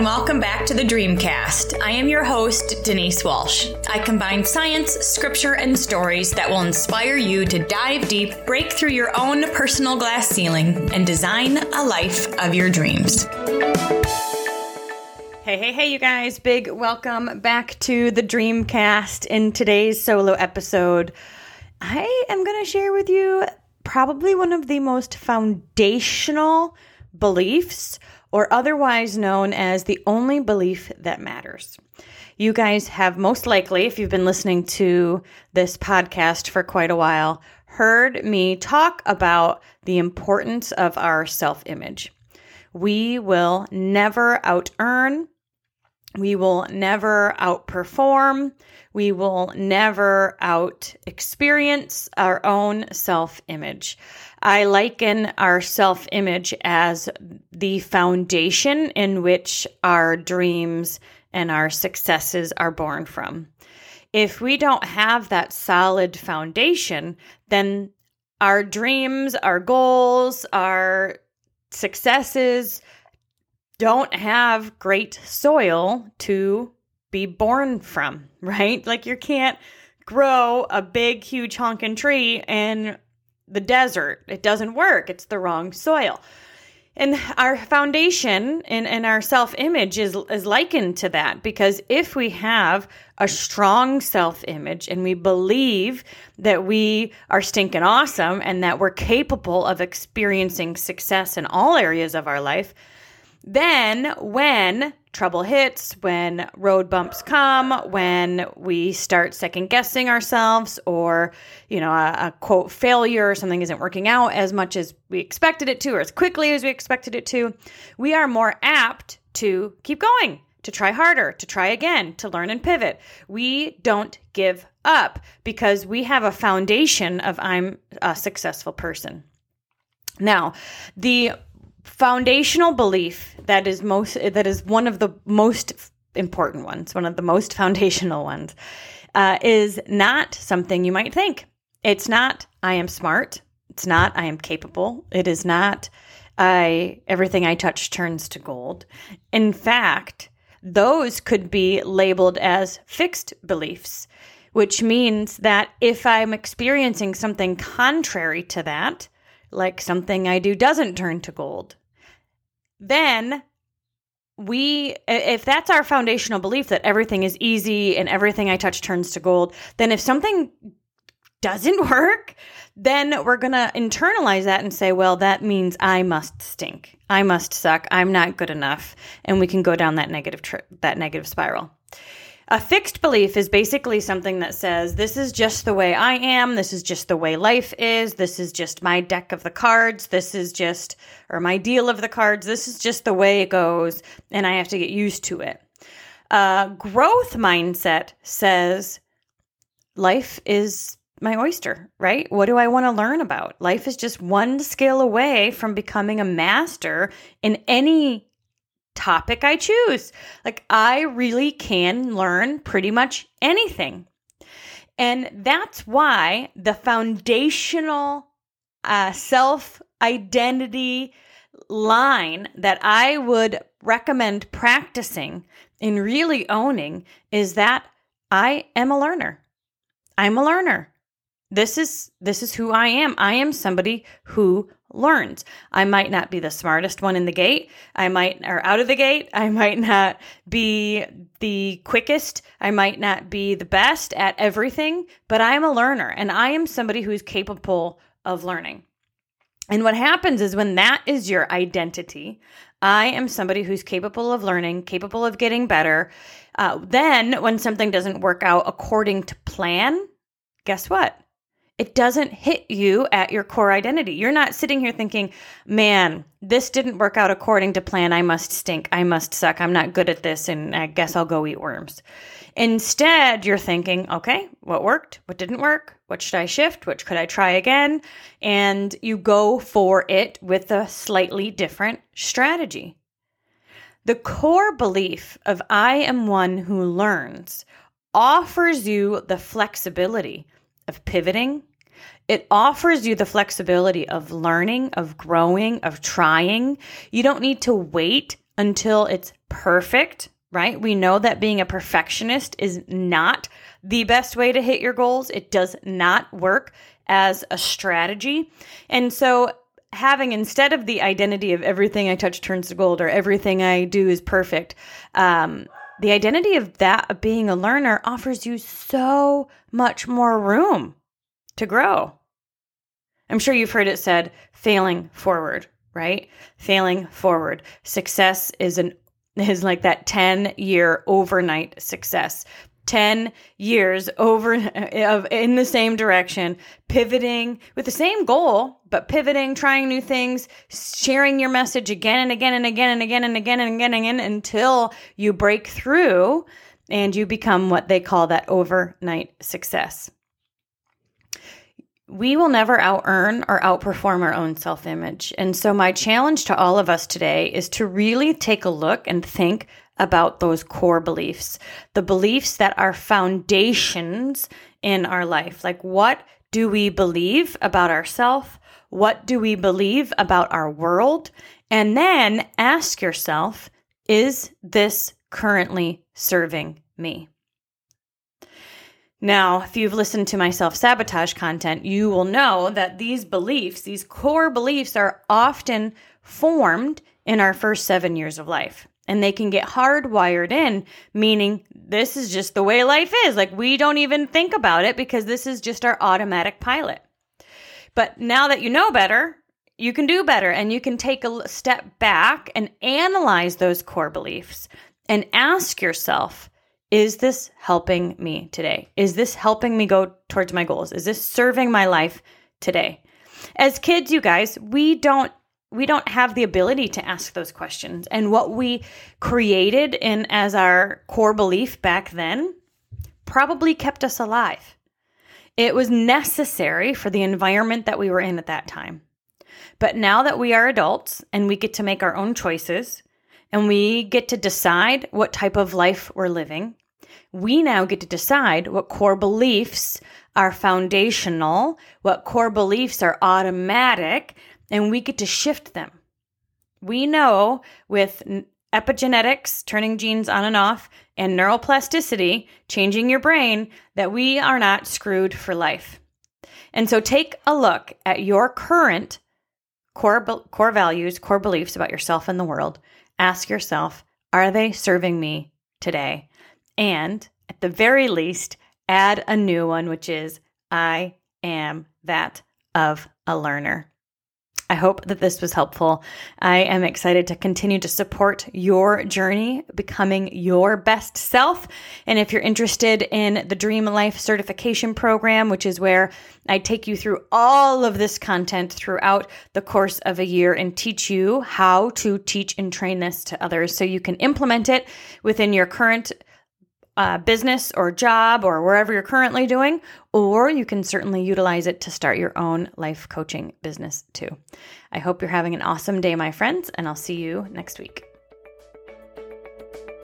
and welcome back to the Dreamcast. I am your host, Denise Walsh. I combine science, scripture, and stories that will inspire you to dive deep, break through your own personal glass ceiling, and design a life of your dreams. Hey, hey, hey, you guys. Big welcome back to the Dreamcast. In today's solo episode, I am going to share with you probably one of the most foundational beliefs, or otherwise known as the only belief that matters. You guys have most likely, if you've been listening to this podcast for quite a while, heard me talk about the importance of our self image. We will never out earn we will never outperform. We will never out experience our own self image. I liken our self image as the foundation in which our dreams and our successes are born from. If we don't have that solid foundation, then our dreams, our goals, our successes, don't have great soil to be born from, right? Like you can't grow a big, huge honking tree in the desert. It doesn't work. It's the wrong soil. And our foundation and, and our self image is, is likened to that because if we have a strong self image and we believe that we are stinking awesome and that we're capable of experiencing success in all areas of our life, then, when trouble hits, when road bumps come, when we start second guessing ourselves, or, you know, a, a, quote failure, or something isn't working out as much as we expected it to, or as quickly as we expected it to, we are more apt to keep going, to try harder, to try again, to learn and pivot. We don't give up because we have a foundation of I'm a successful person. Now, the foundational belief that is most that is one of the most important ones, one of the most foundational ones, uh, is not something you might think. It's not I am smart. It's not I am capable. It is not I everything I touch turns to gold. In fact, those could be labeled as fixed beliefs, which means that if I'm experiencing something contrary to that, like something I do doesn't turn to gold, then we if that's our foundational belief that everything is easy and everything I touch turns to gold, then if something doesn't work, then we're going to internalize that and say, well, that means I must stink. I must suck. I'm not good enough. And we can go down that negative tri- that negative spiral. A fixed belief is basically something that says, this is just the way I am. This is just the way life is. This is just my deck of the cards. This is just, or my deal of the cards. This is just the way it goes. And I have to get used to it. A growth mindset says, life is my oyster, right? What do I want to learn about? Life is just one skill away from becoming a master in any topic I choose. Like, I really can learn pretty much anything. And that's why the foundational uh, self identity line that I would recommend practicing and really owning is that I am a learner. I'm a learner. This is this is who I am. I am somebody who learns. I might not be the smartest one in the gate. I might, or out of the gate. I might not be the quickest. I might not be the best at everything, but I am a learner and I am somebody who is capable of learning. And what happens is when that is your identity, I am somebody who's capable of learning, capable of getting better. Uh, then, when something doesn't work out according to plan, guess what? It doesn't hit you at your core identity. You're not sitting here thinking, man, this didn't work out according to plan. I must stink. I must suck. I'm not good at this. And I guess I'll go eat worms. Instead, you're thinking, okay, what worked? What didn't work? What should I shift? What could I try again? And you go for it with a slightly different strategy. The core belief of I am one who learns offers you the flexibility of pivoting, it offers you the flexibility of learning, of growing, of trying. You don't need to wait until it's perfect, right? We know that being a perfectionist is not the best way to hit your goals. It does not work as a strategy. And so, having instead of the identity of everything I touch turns to gold or everything I do is perfect, um, the identity of that of being a learner offers you so much more room to grow. I'm sure you've heard it said failing forward, right? Failing forward. Success is an is like that 10 year overnight success. 10 years over of in the same direction, pivoting with the same goal, but pivoting, trying new things, sharing your message again and again and again and again and again and again and again until you break through and you become what they call that overnight success. We will never out earn or outperform our own self image. And so, my challenge to all of us today is to really take a look and think about those core beliefs, the beliefs that are foundations in our life. Like, what do we believe about ourselves? What do we believe about our world? And then ask yourself, is this currently serving me? Now, if you've listened to my self sabotage content, you will know that these beliefs, these core beliefs, are often formed in our first seven years of life and they can get hardwired in, meaning this is just the way life is. Like we don't even think about it because this is just our automatic pilot. But now that you know better, you can do better and you can take a step back and analyze those core beliefs and ask yourself, is this helping me today? Is this helping me go towards my goals? Is this serving my life today? As kids, you guys, we don't we don't have the ability to ask those questions. And what we created in as our core belief back then probably kept us alive. It was necessary for the environment that we were in at that time. But now that we are adults and we get to make our own choices and we get to decide what type of life we're living, we now get to decide what core beliefs are foundational, what core beliefs are automatic, and we get to shift them. We know with epigenetics, turning genes on and off, and neuroplasticity, changing your brain, that we are not screwed for life. And so take a look at your current core, core values, core beliefs about yourself and the world. Ask yourself, are they serving me today? And at the very least, add a new one, which is I am that of a learner. I hope that this was helpful. I am excited to continue to support your journey becoming your best self. And if you're interested in the Dream Life Certification Program, which is where I take you through all of this content throughout the course of a year and teach you how to teach and train this to others so you can implement it within your current uh, business or job or wherever you're currently doing, or you can certainly utilize it to start your own life coaching business too. I hope you're having an awesome day, my friends, and I'll see you next week.